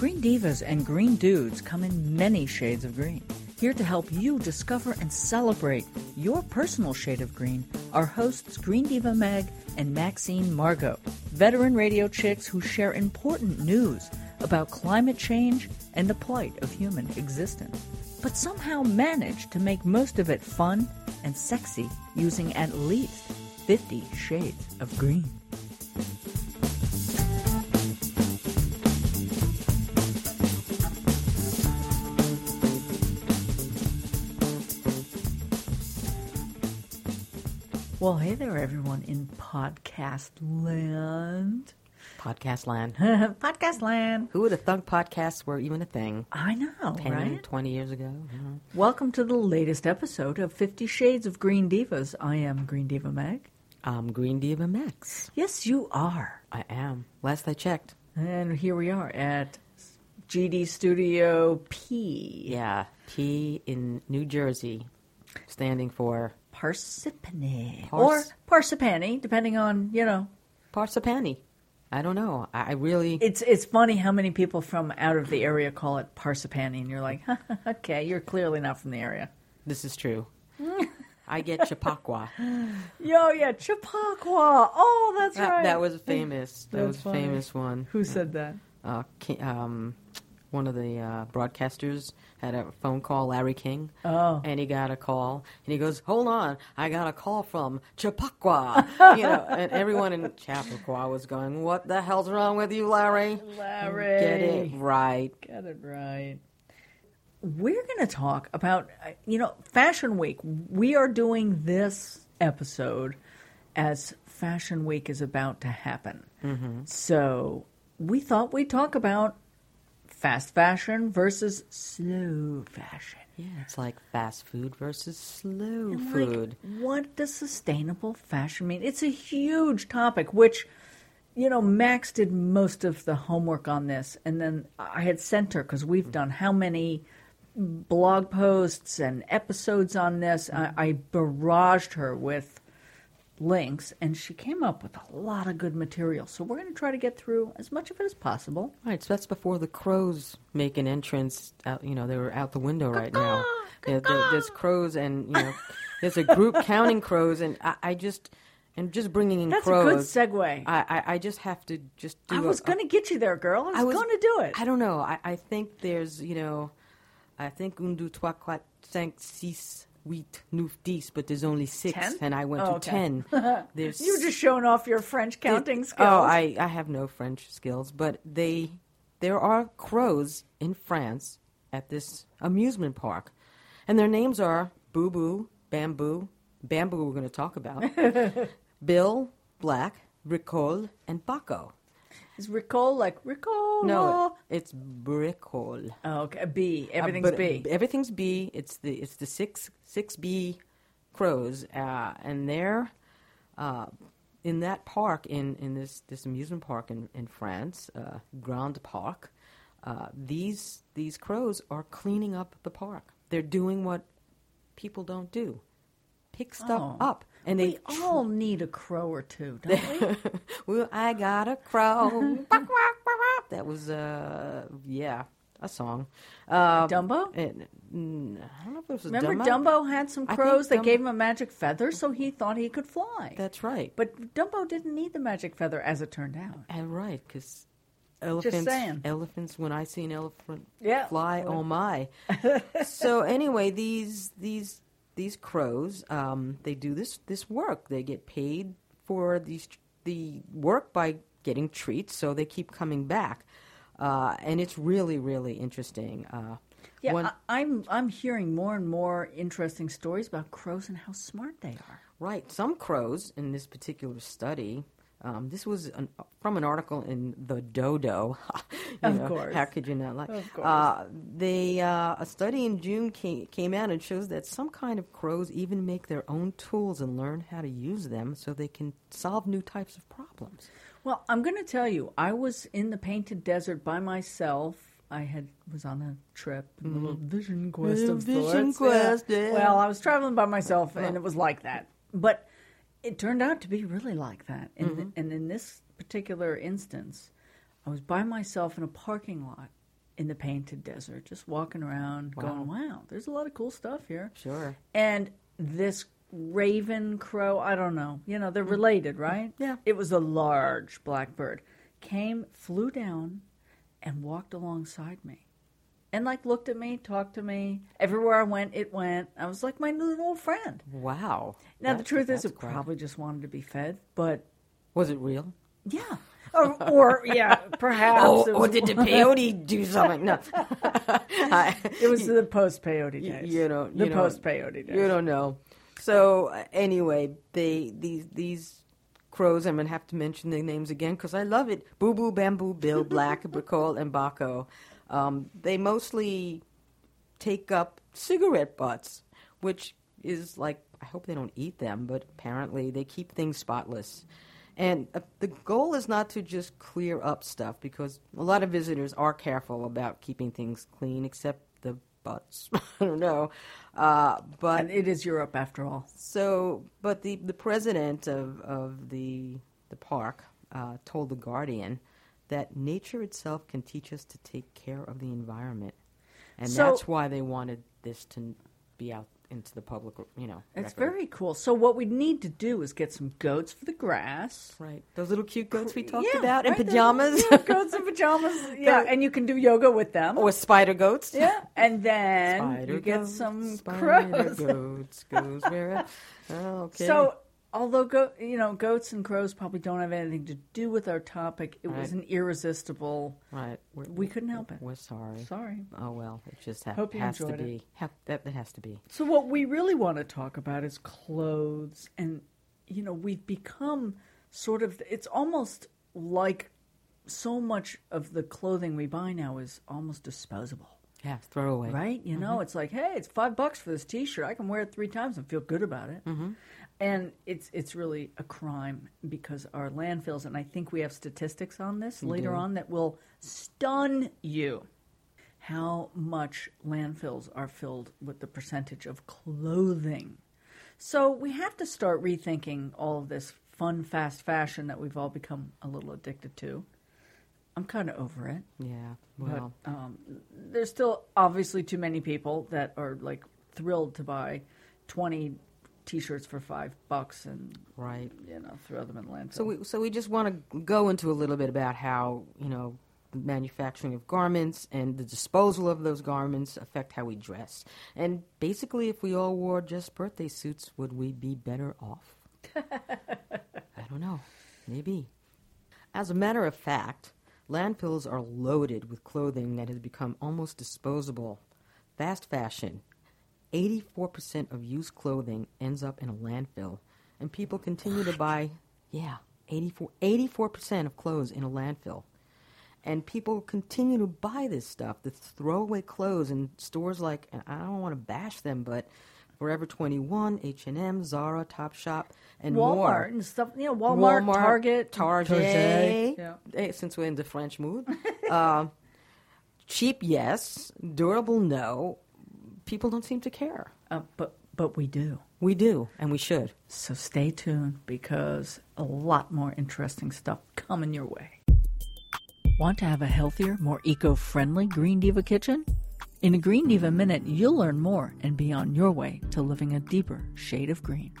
Green Divas and Green Dudes come in many shades of green. Here to help you discover and celebrate your personal shade of green are hosts Green Diva Meg and Maxine Margot, veteran radio chicks who share important news about climate change and the plight of human existence, but somehow manage to make most of it fun and sexy using at least 50 shades of green. Well, hey there, everyone in podcast land. Podcast land. podcast land. Who would have thunk podcasts were even a thing? I know, 10, right? 20 years ago? Mhm. Welcome to the latest episode of Fifty Shades of Green Divas. I am Green Diva Meg. I'm Green Diva Max. Yes, you are. I am. Last I checked. And here we are at GD Studio P. Yeah. P in New Jersey, standing for Parsippany. Pars- or Parsippany, depending on, you know. Parsipani. I don't know. I, really. It's it's funny how many people from out of the area call it Parsippany, and you're like, okay, you're clearly not from the area. this is true. I get Chappaqua. Yo, yeah, Chappaqua. Oh, that's That, right. that was famous. That That's was a famous one. Who said that? Uh, um, one of the uh, broadcasters had a phone call, Larry King. Oh. and he got a call, and he goes, "Hold on, I got a call from Chappaqua." you know, and everyone in Chappaqua was going, "What the hell's wrong with you, Larry? Larry. Get it right." Get it right. We're going to talk about, uh, you know, Fashion Week. We are doing this episode as Fashion Week is about to happen. Mm-hmm. So we thought we'd talk about fast fashion versus slow fashion. Yeah, it's like fast food versus slow And, like, food. what does sustainable fashion mean? It's a huge topic, which, you know, Max did most of the homework on this. And then I had sent her, because we've done how many blog posts and episodes on this. I, I barraged her with links, and she came up with a lot of good material. So we're going to try to get through as much of it as possible. Right, so that's before the crows make an entrance. Out, you know, they were out the window right now. There, there's crows, and you know, there's a group counting crows, and I, I just, and just bringing in That's crows. a good segue. I, I, I just have to just do. I was going to get you there, girl. I was, was- going to do it. I don't know. I, I think there's, you know, I think un, deux, trois, quatre, cinq, six, huit, neuf, dix, but there's only six, Ten? and I went Oh, to okay. ten. There's You're just showing off your French counting oh, skills. Oh, I, I have no French skills, but they, there are crows in France at this amusement park, and their names are Boo Boo, Bamboo, Bamboo. We're going to talk about Bill, Black, Ricole, and Baco. Is Ricole like Ricole? No, it's Bricole. Oh, okay. B. Everything's Uh, B. Everything's B. It's the it's the six six B crows, uh, and they're uh, in that park in, in this, this amusement park in in France, uh, Grand Park. Uh, these these crows are cleaning up the park. They're doing what people don't do, pick stuff Oh. up, and we they all need a crow or two, don't we? well, I got a crow. That was uh yeah a song. Uh, Dumbo? mm, I don't know if it was Remember Dumbo. Remember, Dumbo had some crows that Dumbo- gave him a magic feather, so he thought he could fly. That's right. but Dumbo didn't need the magic feather, as it turned out. And right, because elephants, elephants. When I see an elephant Yeah. fly, oh my! so anyway, these these these crows, um, they do this this work. They get paid for these the work by getting treats, so they keep coming back, uh, and it's really really interesting. Uh, Yeah, one- I, I'm I'm hearing more and more interesting stories about crows and how smart they are. Right. Some crows in this particular study. Um, this was an, from an article in the Dodo. Of know, course. How could you not like? Of course. Uh, they uh, a study in June came, came out and shows that some kind of crows even make their own tools and learn how to use them so they can solve new types of problems. Well, I'm going to tell you, I was in the painted desert by myself. I had was on a trip, a little vision quest Little of Mm-hmm. vision sorts. quest, yeah. Well, I was traveling by myself, and it was like that. But it turned out to be really like that. And, Mm-hmm. and in this particular instance, I was by myself in a parking lot, in the painted desert, just walking around, Wow. going, "Wow, there's a lot of cool stuff here." Sure. And this raven crow, I don't know, you know, they're related, right? Yeah. It was a large blackbird. Came, flew down, and walked alongside me. And like looked at me, talked to me. Everywhere I went, it went. I was like my new little old friend. Wow. Now the That's- truth is, that's it quite- probably just wanted to be fed, but Was it real? yeah, or, or yeah, perhaps Oh, it or was, did the peyote do something? No. I- it was the post peyote days. you know, the you post peyote days. You don't know. So uh, anyway, they these these crows. I'm gonna have to mention their names again because I love it. Boo Boo, Bamboo, Bill, Black, Bricol, and Baco. Um, they mostly take up cigarette butts, which is like I hope they don't eat them, but apparently they keep things spotless. And uh, the goal is not to just clear up stuff because a lot of visitors are careful about keeping things clean, except the butts. I don't know, uh, but And it is Europe after all. so, but the, the president of, of the, the park uh, told The Guardian that nature itself can teach us to take care of the environment. And So- that's why they wanted this to be out into the public, you know. It's record. very cool. So what we need to do is get some goats for the grass. Right. Those little cute goats we talked Yeah, about in right, pajamas. Goats in pajamas. Yeah, and you can do yoga with them. or spider goats. yeah, and then Spider you get goats, some spider crows. goats goes where? Oh, okay. So, although go, you know, goats and crows probably don't have anything to do with our topic, it was an irresistible. right, we're, We couldn't help it. We're sorry. Sorry. Oh well, it just ha- Hope you has to enjoyed it. be. Ha- that, that has to be. So, what we really want to talk about is clothes, and you know, we've become sort of. It's almost like so much of the clothing we buy now is almost disposable. Yeah, throw away. Right? You know, it's like, hey, it's five bucks for this T-shirt. I can wear it three times and feel good about it. Mm-hmm. And it's it's really a crime because our landfills, and I think we have statistics on this later do. on that will stun you. How much landfills are filled with the percentage of clothing? So we have to start rethinking all of this fun, fast fashion that we've all become a little addicted to. I'm kind of over it. Yeah. Well, But um, there's still obviously too many people that are like thrilled to buy 20 t-shirts for five bucks and right. you know throw them in the landfill. So we so we just want to go into a little bit about how you know the manufacturing of garments and the disposal of those garments affect how we dress. And basically, if we all wore just birthday suits, would we be better off? I don't know. Maybe. As a matter of fact, landfills are loaded with clothing that has become almost disposable. Fast fashion. 84% of used clothing ends up in a landfill, and people continue to buy, yeah, 84, 84% of clothes in a landfill. And people continue to buy this stuff, the throwaway clothes in stores like, and I don't want to bash them, but Forever 21, H&M, Zara, Topshop, and Walmart more. and stuff. You know, Walmart, Target, Target. Yeah. Eh, Since we're in the French mood, um, cheap, yes. Durable, no. People don't seem to care. Uh, but but we do. We do, and we should. So stay tuned because a lot more interesting stuff coming your way. Want to have a healthier, more eco-friendly Green Diva kitchen? In a Green Diva minute, you'll learn more and be on your way to living a deeper shade of green.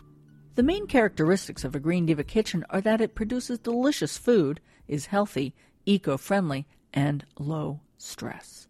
The main characteristics of a Green Diva kitchen are that it produces delicious food, is healthy, eco-friendly, and low stress.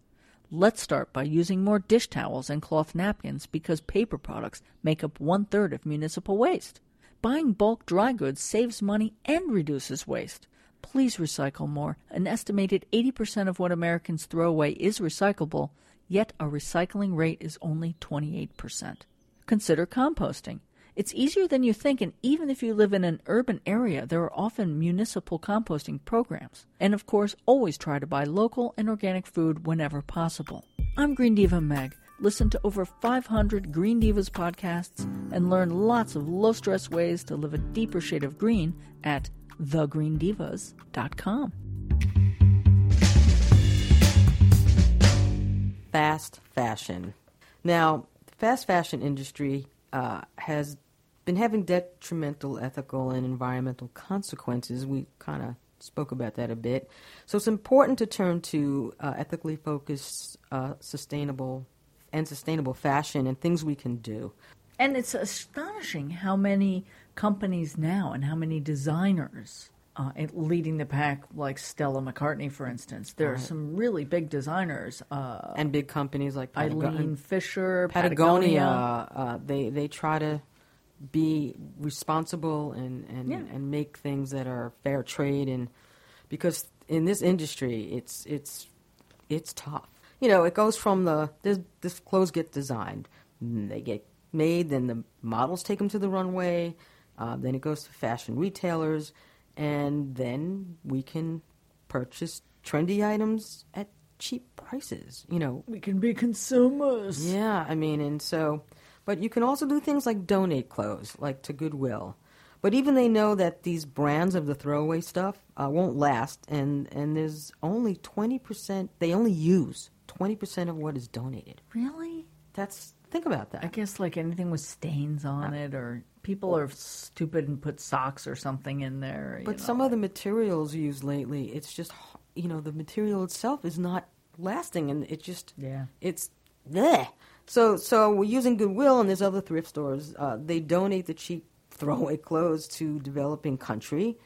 Let's start by using more dish towels and cloth napkins because paper products make up one third of municipal waste. Buying bulk dry goods saves money and reduces waste. Please recycle more. An estimated 80% of what Americans throw away is recyclable, yet our recycling rate is only 28%. Consider composting. It's easier than you think, and even if you live in an urban area, there are often municipal composting programs. And of course, always try to buy local and organic food whenever possible. I'm Green Diva Meg. Listen to over 500 Green Divas podcasts and learn lots of low stress ways to live a deeper shade of green at thegreendivas.com. Fast fashion. Now, the fast fashion industry uh, has been having detrimental ethical and environmental consequences. We kind of spoke about that a bit. So it's important to turn to uh, ethically focused, uh, sustainable, and sustainable fashion and things we can do. And it's astonishing how many companies now and how many designers uh, leading the pack, like Stella McCartney, for instance. There are some really big designers uh, and big companies like Patago- Eileen Fisher, Patagonia. Patagonia. Uh, they they try to be responsible and and, Yeah. and make things that are fair trade and because in this industry it's it's it's tough. You know, it goes from the this, this clothes get designed, they get made, then the models take them to the runway, uh, then it goes to fashion retailers, and then we can purchase trendy items at cheap prices. You know, We can be consumers. yeah, I mean, and so, but you can also do things like donate clothes, like to Goodwill. But even they know that these brands of the throwaway stuff uh, won't last, and and there's only twenty percent. They only use twenty percent of what is donated. Really? That's think about that. I guess like anything with stains on it, or people are stupid and put socks or something in there. But know. some of the materials used lately, it's just you know the material itself is not lasting, and it just Yeah. it's there. So so we're using Goodwill and there's other thrift stores. Uh, they donate the cheap throwaway clothes to developing country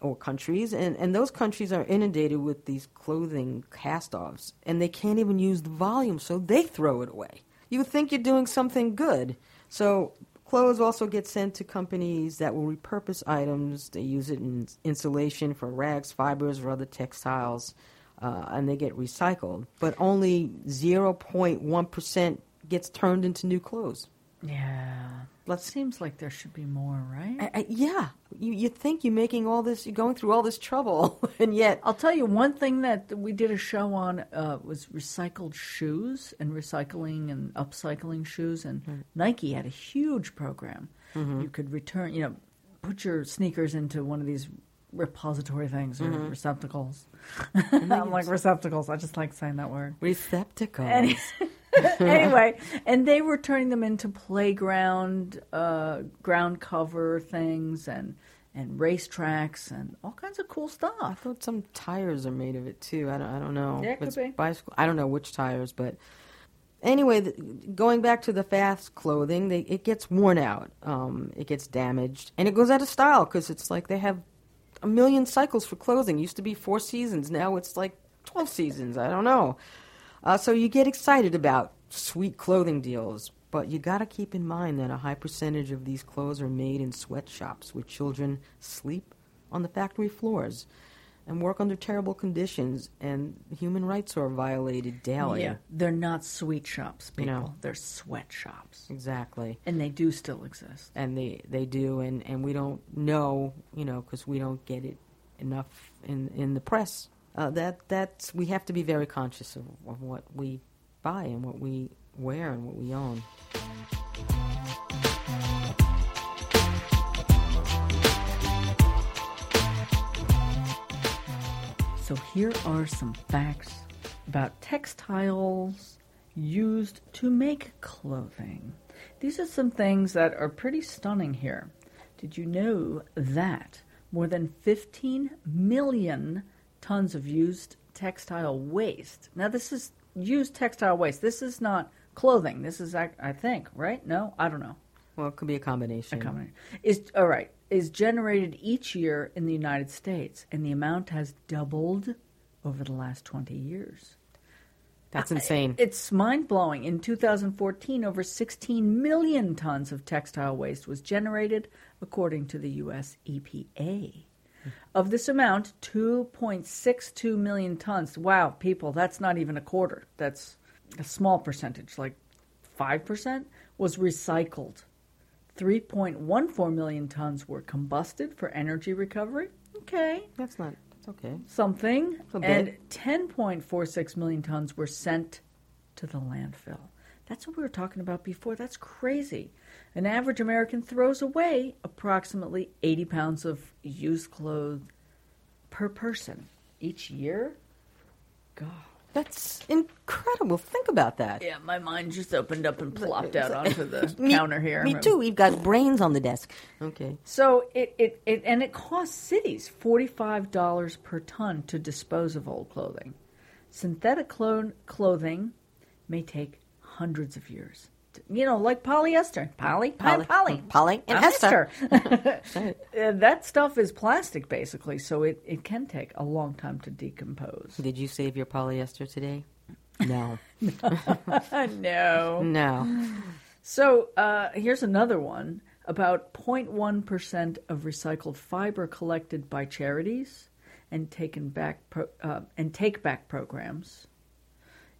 or countries, and, and those countries are inundated with these clothing cast-offs, and they can't even use the volume, so they throw it away. You think you're doing something good. So clothes also get sent to companies that will repurpose items. They use it in insulation for rags, fibers, or other textiles uh, and they get recycled, but only 0.1% gets turned into new clothes. Yeah. Let's- Seems like there should be more, right? I, I, yeah, you, you think you're making all this, you're going through all this trouble, and yet, I'll tell you one thing that we did a show on uh, was recycled shoes and recycling and upcycling shoes, and mm-hmm. Nike had a huge program. Mm-hmm. You could return, you know, put your sneakers into one of these repository things or mm-hmm. receptacles. I'm like receptacles. I just like saying that word. receptacles. Any- anyway, and they were turning them into playground, uh, ground cover things, and and racetracks, and all kinds of cool stuff. I thought some tires are made of it too. I don't, I don't know. Yeah, it could be. Bicycle, I don't know which tires, but anyway, the, going back to the fast clothing, they, it gets worn out, um, it gets damaged, and it goes out of style because it's like they have a million cycles for clothing. Used to be four seasons, now it's like twelve seasons. I don't know. Uh, so you get excited about sweet clothing deals, but you got to keep in mind that a high percentage of these clothes are made in sweatshops where children sleep on the factory floors and work under terrible conditions, and human rights are violated daily. Yeah, they're not sweet shops, people. know. They're sweatshops, Exactly. and they do still exist. And they, they do, and, and we don't know, you know, because we don't get it enough in, in the press. Uh, that that's we have to be very conscious of, of what we buy and what we wear and what we own. So here are some facts about textiles used to make clothing. These are some things that are pretty stunning here. Did you know that more than 15 million tons of used textile waste? Now, this is used textile waste. This is not clothing. This is, I I think, right? No, I don't know. Well, it could be a combination. A combination. Is all right. Is generated each year in the United States, and the amount has doubled over the last twenty years. That's insane. It's mind blowing. In 2014, over 16 million tons of textile waste was generated, according to the U.S. EPA. Of this amount, 2.62 million tons. Wow, people, that's not even a quarter. That's a small percentage, like 5%, was recycled. 3.14 million tons were combusted for energy recovery. Okay, That's not. That's okay. something. And 10.46 million tons were sent to the landfill. That's what we were talking about before. That's crazy. An average American throws away approximately 80 pounds of used clothes per person each year. God. That's incredible. Think about that. Yeah, my mind just opened up and plopped out onto the Me- counter here. Me too. We've got brains on the desk. Okay. So it, it, it and it costs cities forty five dollars per ton to dispose of old clothing. Synthetic clo- clothing may take hundreds of years. You know, like polyester, poly, Poly- poly, poly and ester. ester. That stuff is plastic, basically, so it, it can take a long time to decompose. Did you save your polyester today? No. no. no. So uh, here's another one. About 0.1% of recycled fiber collected by charities and taken back pro- uh, and take back programs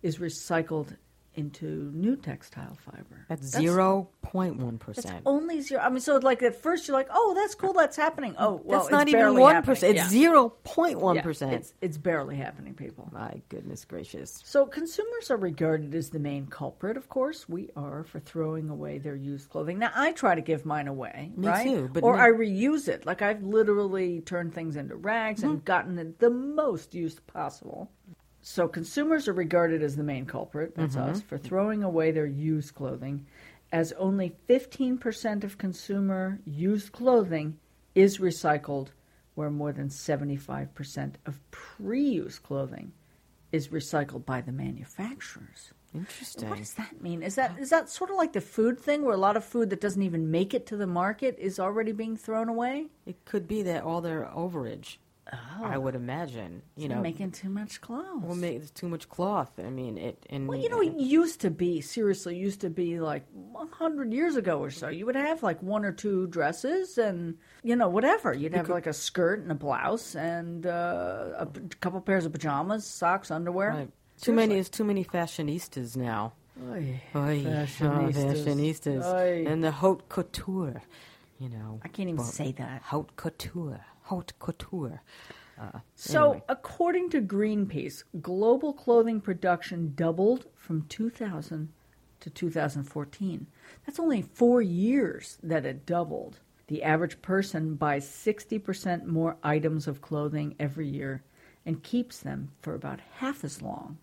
is recycled into new textile fiber. At zero point one That's only zero. I mean, so like at first you're like, "Oh, that's cool, that's happening." Oh, well, That's not it's even one happening. It's zero point one It's it's barely happening, people. My goodness gracious. So consumers are regarded as the main culprit. Of course, we are for throwing away their used clothing. Now, I try to give mine away, Me right? too, but or no- I reuse it. Like I've literally turned things into rags Mm-hmm. and gotten it the most used possible. So consumers are regarded as the main culprit. That's Mm-hmm. us for throwing away their used clothing, as only fifteen percent of consumer used clothing is recycled, where more than seventy-five percent of pre-used clothing is recycled by the manufacturers. Interesting. What does that mean? Is that is that sort of like the food thing, where a lot of food that doesn't even make it to the market is already being thrown away? It could be that all their overage. Oh. I would imagine. You know, making too much clothes. well, ma- it's too much cloth. I mean, it. And Well, you know, it used to be seriously used to be like a hundred years ago or so. You would have like one or two dresses, and you know whatever. You'd have like a skirt and a blouse, and uh, a p- couple pairs of pajamas, socks, underwear. Right. Too many. There's too many fashionistas now. Oy, Oy, fashionistas. oh, fashionistas. And the haute couture. You know, I can't even say that. haute couture. Haute couture. Uh, So, anyway. according to Greenpeace, global clothing production doubled from 2000 to 2014. That's only four years that it doubled. The average person buys 60% more items of clothing every year and keeps them for about half as long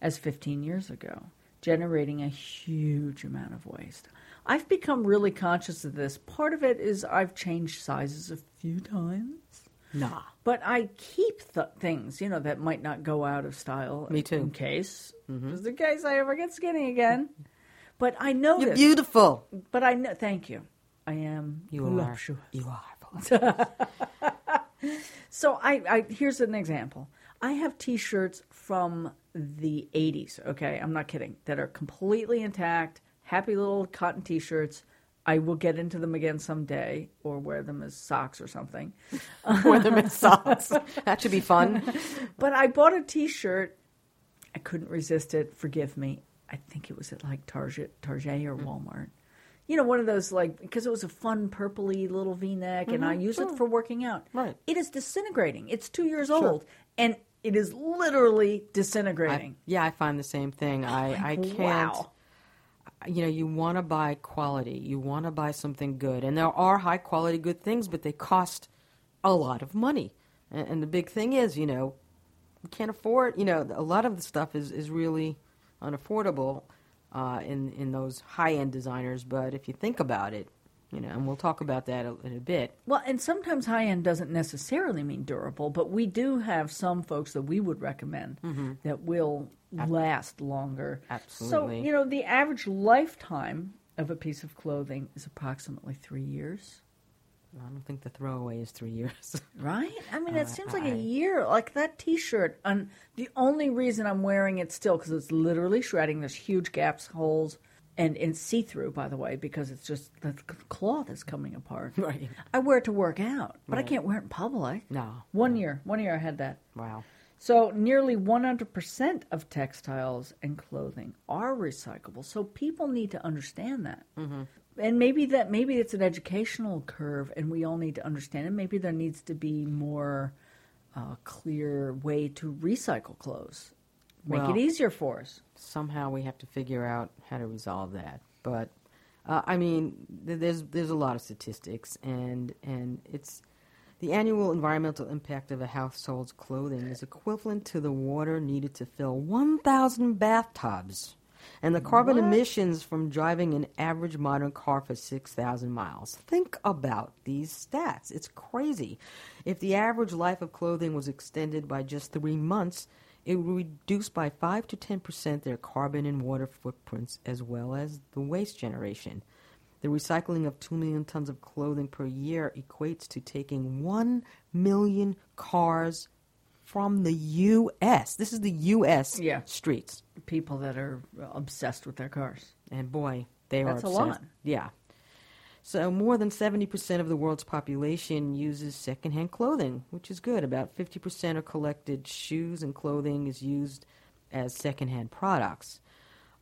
as 15 years ago, generating a huge amount of waste. I've become really conscious of this. Part of it is I've changed sizes a few times. nah. But I keep th- things, you know, that might not go out of style. Me too. In case, mm-hmm. just in case I ever get skinny again. But I know You're beautiful. But I know. Thank you. I am You are. voluptuous. You are. So I, I here's an example. I have T-shirts from the '80s. Okay, I'm not kidding. That are completely intact, happy little cotton T-shirts. I will get into them again someday, or wear them as socks or something. Wear them as socks. That should be fun. But I bought a T-shirt. I couldn't resist it. Forgive me. I think it was at like Target, Target or mm. Walmart. You know, one of those like because it was a fun purpley little V-neck, and I mm-hmm. use it for working out. Right. It is disintegrating. It's two years old, and it is literally I, disintegrating. yeah, I find the same thing. I, I can't. Wow. You know, you want to buy quality. You want to buy something good, and there are high quality good things, but they cost a lot of money. And, and the big thing is, you know, you can't afford. You know, a lot of the stuff is is really unaffordable uh, in in those high end designers. But if you think about it, you know, and we'll talk about that in a bit. Well, and sometimes high end doesn't necessarily mean durable, but we do have some folks that we would recommend that will last longer. Absolutely. So, you know, the average lifetime of a piece of clothing is approximately three years, I don't think the throwaway is three years. right? I mean, it Uh, seems like I- a year. Like that t shirt, and the only reason I'm wearing it still because it's literally shredding. There's huge gaps, holes. And it's see through, by the way, because it's just the cloth is coming apart. right. I wear it to work out, but I can't wear it in public. No. One year, one year I had that. Wow. So nearly 100% of textiles and clothing are recyclable. So people need to understand that. Mm-hmm. And maybe that maybe it's an educational curve, and we all need to understand it. Maybe there needs to be more uh, clear way to recycle clothes. Make Well- it easier for us. somehow we have to figure out how to resolve that. But uh, I mean, th- there's there's a lot of statistics, and and it's The annual environmental impact of a household's clothing is equivalent to the water needed to fill 1,000 bathtubs and the carbon What? emissions from driving an average modern car for 6,000 miles. Think about these stats. It's crazy. If the average life of clothing was extended by just three months, it would reduce by 5 to 10% their carbon and water footprints as well as the waste generation. The recycling of 2 million tons of clothing per year equates to taking 1 million cars from the U.S. This is the U.S. Yeah. streets. People that are obsessed with their cars. And boy, they are That's a obsessed. lot. Yeah. So more than 70% of the world's population uses secondhand clothing, which is good. About 50% of collected shoes and clothing is used as secondhand products.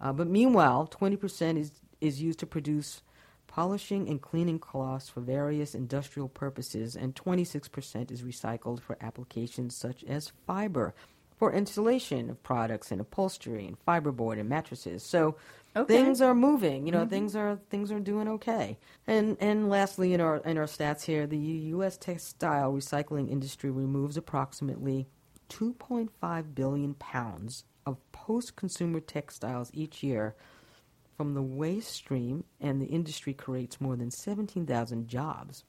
Uh, but meanwhile, 20% is, is used to produce polishing and cleaning cloths for various industrial purposes, and 26% is recycled for applications such as fiber, for insulation of products and upholstery and fiberboard and mattresses. So Okay. things are moving. You know, mm-hmm. things are things are doing okay. And and lastly, in our in our stats here, the U.S. textile recycling industry removes approximately 2.5 billion pounds of post-consumer textiles each year from the waste stream, and the industry creates more than 17,000 jobs.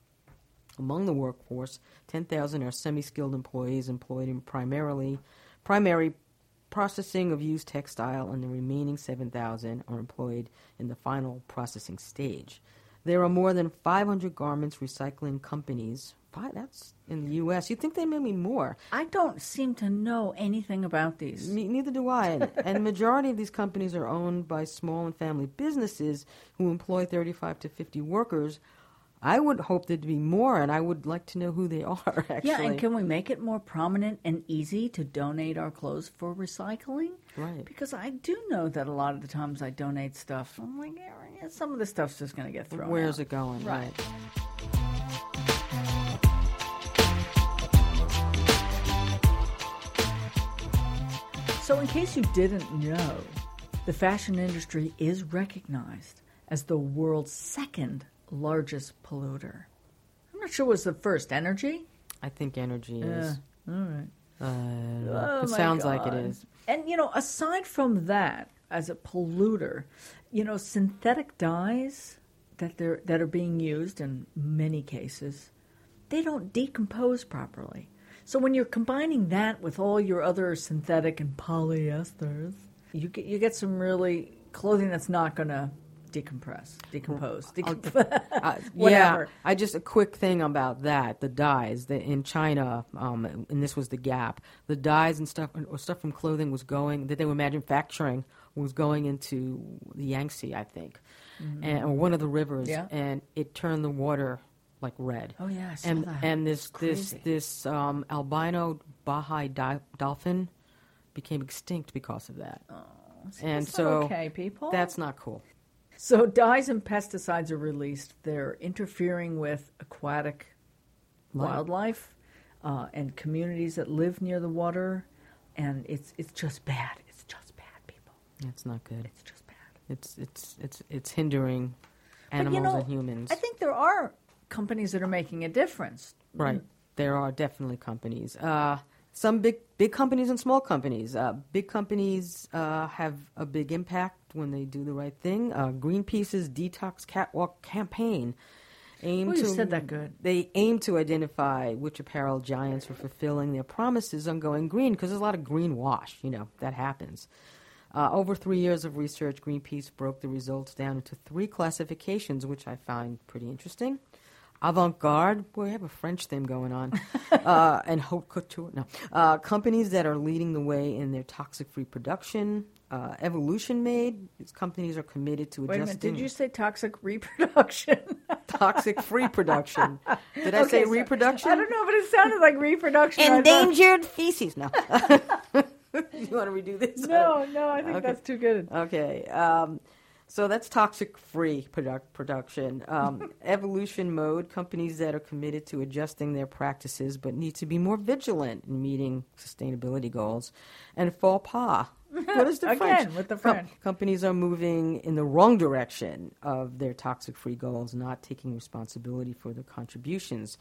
Among the workforce, 10,000 are semi-skilled employees employed in primarily primary processing of used textile, and the remaining 7,000 are employed in the final processing stage. There are more than 500 garments recycling companies. Five, that's in the U.S. You'd think they may be more. I don't seem to know anything about these. Me, neither do I. And the majority of these companies are owned by small and family businesses who employ 35 to 50 workers. I would hope there'd be more, and I would like to know who they are, actually. Yeah, and can we make it more prominent and easy to donate our clothes for recycling? Right. Because I do know that a lot of the times I donate stuff, I'm like, yeah, some of the stuff's just going to get thrown Where's out. it going? Right. So, in case you didn't know, the fashion industry is recognized as the world's second largest polluter. I'm not sure what's the first. Energy? I think energy Yeah. is. All right. Uh, Oh, it sounds like it is. And you know, aside from that, as a polluter, you know, synthetic dyes that they're that are being used in many cases, they don't decompose properly. So when you're combining that with all your other synthetic and polyesters, you get you get some really clothing that's not going to decompress, decompose, decomp- Uh, Whatever. Yeah, I just a quick thing about that. The dyes that in China, um, and this was the gap. The dyes and stuff, or stuff from clothing was going that they were manufacturing was going into the Yangtze, I think, and or one of the rivers, Mm-hmm. Yeah. and it turned the water like red. Oh, yeah, and that. and this this this um, albino Baiji di- dolphin became extinct because of that. and That's not so okay, people. that's not cool. So dyes and pesticides are released. They're interfering with aquatic Life. wildlife uh, and communities that live near the water, and it's it's just bad. It's just bad, people. It's not good. It's just bad. It's it's it's it's hindering But, animals you know, and humans. I think there are companies that are making a difference. right. There are definitely companies. Uh, some big big companies and small companies. Uh, big companies uh, have a big impact when they do the right thing. Uh, Greenpeace's Detox Catwalk campaign aim Oh, to said that good. They aim to identify which apparel giants are fulfilling their promises on going green because there's a lot of greenwash. You know that happens. Uh, over three years of research, Greenpeace broke the results down into three classifications, which I find pretty interesting. Avant-garde, boy, I have a French theme going on, uh, and haute couture. No, uh, companies that are leading the way in their toxic-free production. Uh, Evolution Made, these companies are committed to Wait a minute, adjusting did you say toxic reproduction? toxic-free production. Did I say Okay, so- reproduction? I don't know, but it sounded like reproduction. Endangered feces. No. you want to redo this? No, no, I think Okay. that's too good. Okay. Um, so that's toxic free product production. Um, evolution mode, companies that are committed to adjusting their practices but need to be more vigilant in meeting sustainability goals. And faux pas. What is the Again, French? with the Com- French. companies are moving in the wrong direction of their toxic free goals, not taking responsibility for their contributions.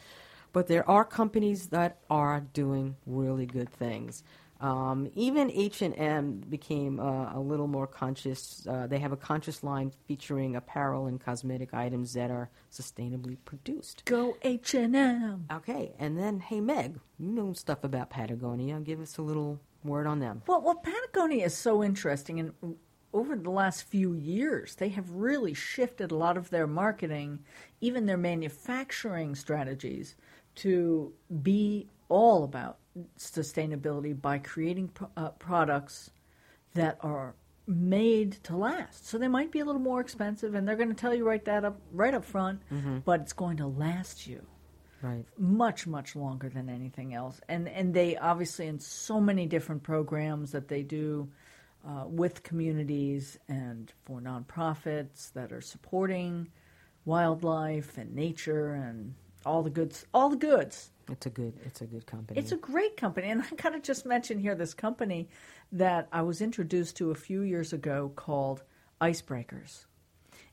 But there are companies that are doing really good things. Um, even H and M became uh, a little more conscious. Uh, they have a conscious line featuring apparel and cosmetic items that are sustainably produced. Go H and M. Okay, and then hey Meg, you know stuff about Patagonia. Give us a little word on them. Well, well, Patagonia is so interesting, and over the last few years, they have really shifted a lot of their marketing, even their manufacturing strategies, to be all about sustainability by creating pro- uh, products that are made to last. So they might be a little more expensive, and they're going to tell you right that up right up front, but it's going to last you Right. much much longer than anything else and and they obviously in so many different programs that they do uh, with communities and for nonprofits that are supporting wildlife and nature and all the goods all the goods It's a good. It's a good company. it's a great company and i gotta just mention here this company that i was introduced to a few years ago called icebreakers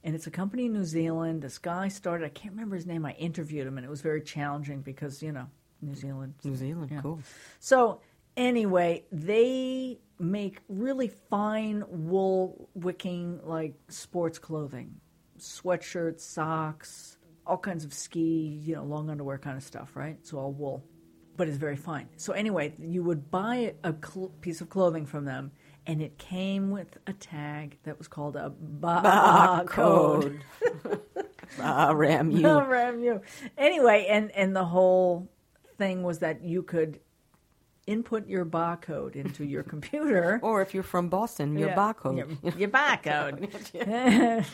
and it's a company in New Zealand. This guy started, I can't remember his name. I interviewed him, and it was very challenging because, you know, New Zealand. New Zealand. Yeah. Cool. So, anyway, they make really fine wool wicking, like sports clothing, sweatshirts, socks, all kinds of ski, you know, long underwear kind of stuff, right? It's all wool, but it's very fine. So, anyway, you would buy a cl- piece of clothing from them. And it came with a tag that was called a barcode. ah, ram you. No, ram you. Anyway, and and the whole thing was that you could input your barcode into your computer. Or if you're from Boston, your Yeah, barcode. Your, your barcode.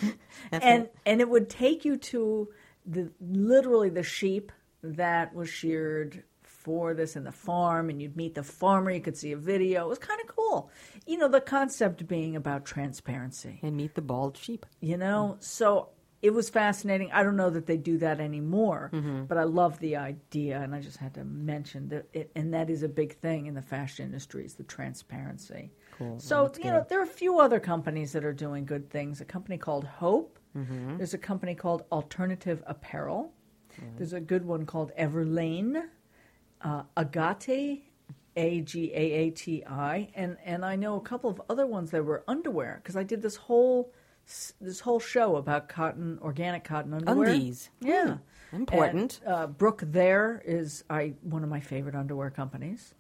And and it would take you to the literally the sheep that was sheared for this in the farm and you'd meet the farmer you could see a video. It was kind of cool. You know the concept being about transparency. And meet the bald sheep. you know? So it was fascinating. I don't know that they do that anymore mm-hmm. but i love the idea and i just had to mention that it, and that is a big thing in the fashion industry is the transparency. Cool. so That's you know there are a few other companies that are doing good things. A company called hope there's a company called alternative apparel there's a good one called everlane uh, agate a G A A T I, and and I know a couple of other ones that were underwear because I did this whole this whole show about cotton, organic cotton underwear. Undies. yeah, Important. And, uh, Brook There is I one of my favorite underwear companies.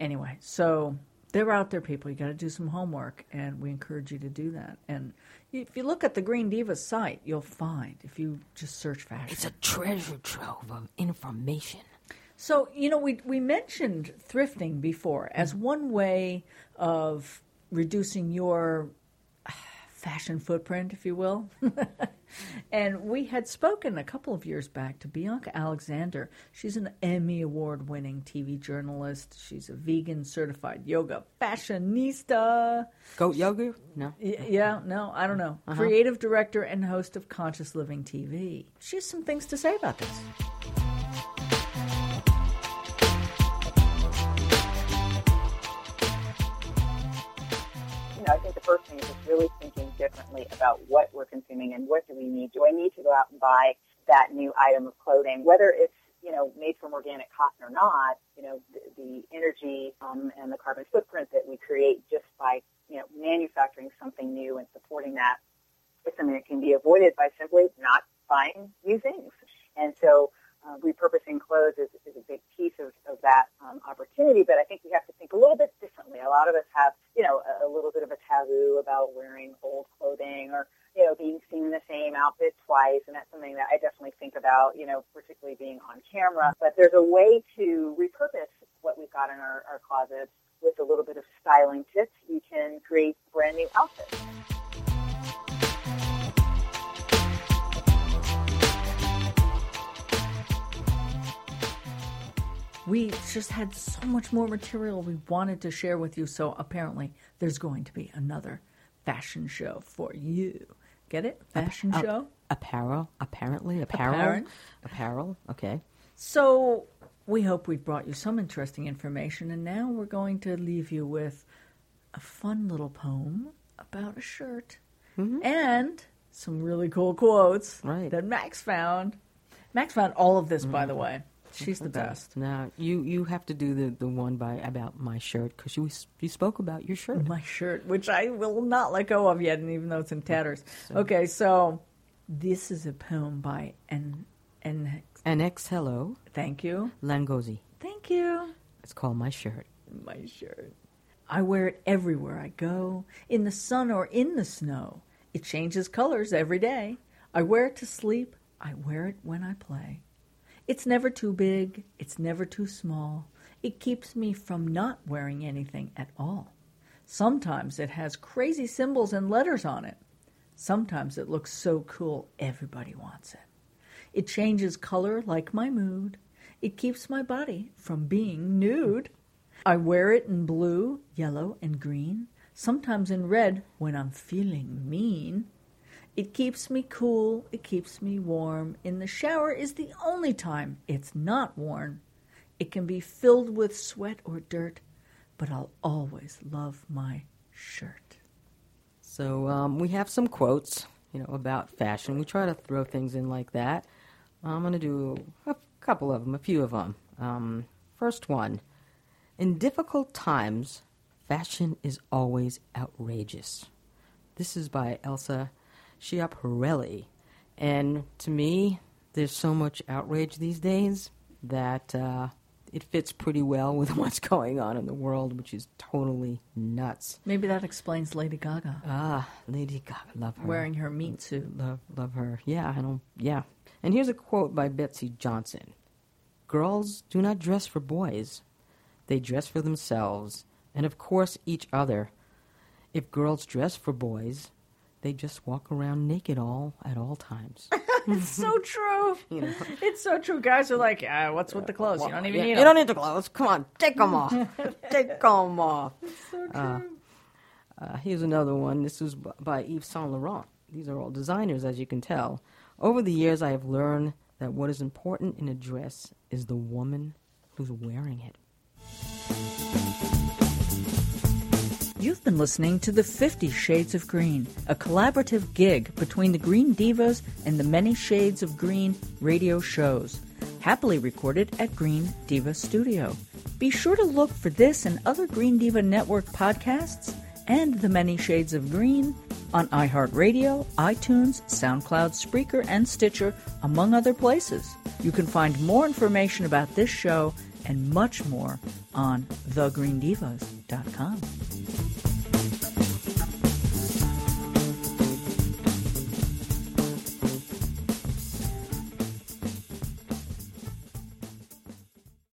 Anyway, so they're out there, people. You got to do some homework, and we encourage you to do that. And if you look at the Green Diva site, you'll find if you just search fashion. It's a treasure trove of information. So, you know, we, we mentioned thrifting before as one way of reducing your ah, fashion footprint, if you will. and we had spoken a couple of years back to Bianca Alexander. She's an Emmy Award winning TV journalist. She's a vegan certified yoga fashionista. Goat yoga? No. Y- Yeah, no, I don't know. Uh-huh. Creative director and host of Conscious Living TV. She has some things to say about this. you know, I think the first thing is just really thinking differently about what we're consuming and what do we need. Do I need to go out and buy that new item of clothing, whether it's you know made from organic cotton or not? You know, the, the energy um, and the carbon footprint that we create just by you know manufacturing something new and supporting that is something that can be avoided by simply not buying new things. And so uh, repurposing clothes is, is a big piece of, of that um, opportunity, but I think we have to think a little bit differently. A lot of us have, you know, a, a little bit of a taboo about wearing old clothing or, you know, being seen in the same outfit twice, and that's something that I definitely think about, you know, particularly being on camera. But there's a way to repurpose what we've got in our, our closets with a little bit of styling tips. You can create brand new outfits. We just had so much more material we wanted to share with you, so apparently there's going to be another fashion show for you. Get it? Fashion Oh, show? Apparel, apparently. Apparel. Apparent. Apparel. Okay. So we hope we've brought you some interesting information, and now we're going to leave you with a fun little poem about a shirt mm-hmm. and some really cool quotes Right. that Max found. Max found all of this, by the mm-hmm. way. She's the best. Now you you have to do the, the one by about my shirt because you you spoke about your shirt. My shirt, which I will not let go of yet, and even though it's in tatters. Okay, so this is a poem by N. N. An ex hello Thank you. Langozi. Thank you. It's called my shirt. My shirt. I wear it everywhere I go, in the sun or in the snow. It changes colors every day. I wear it to sleep. I wear it when I play. It's never too big. It's never too small. It keeps me from not wearing anything at all. Sometimes it has crazy symbols and letters on it. Sometimes it looks so cool everybody wants it. It changes color like my mood. It keeps my body from being nude. I wear it in blue, yellow, and green, sometimes in red when I'm feeling mean. It keeps me cool, it keeps me warm. In the shower is the only time it's not worn. It can be filled with sweat or dirt, but I'll always love my shirt. So um, we have some quotes, you know, about fashion. We try to throw things in like that. I'm going to do a couple of them, a few of them. Um, first one: In difficult times, fashion is always outrageous. This is by Elsa Schiaparelli, and to me, there's so much outrage these days that uh, it fits pretty well with what's going on in the world, which is totally nuts. Maybe that explains Lady Gaga Ah, Lady Gaga, love her. wearing her meat suit. Love, love her. Yeah, I don't. Yeah. And here's a quote by Betsey Johnson: "Girls do not dress for boys; they dress for themselves, and of course each other. If girls dress for boys, they just walk around naked all at all times." It's so true. You know. It's so true. Guys are like, ah, what's with the clothes? You don't even Yeah, need you them. don't need the clothes. Come on, take them off. take them off. It's so true. Uh, Uh, here's another one. This is b- by Yves Saint Laurent. These are all designers, as you can tell. Over the years, I have learned that what is important in a dress is the woman who's wearing it. You've been listening to the Fifty Shades of Green, a collaborative gig between the Green Divas and the Many Shades of Green radio shows, happily recorded at Green Diva Studio. Be sure to look for this and other Green Diva Network podcasts and the Many Shades of Green on iHeartRadio, iTunes, SoundCloud, Spreaker, and Stitcher, among other places. You can find more information about this show and much more on thegreendivas.com.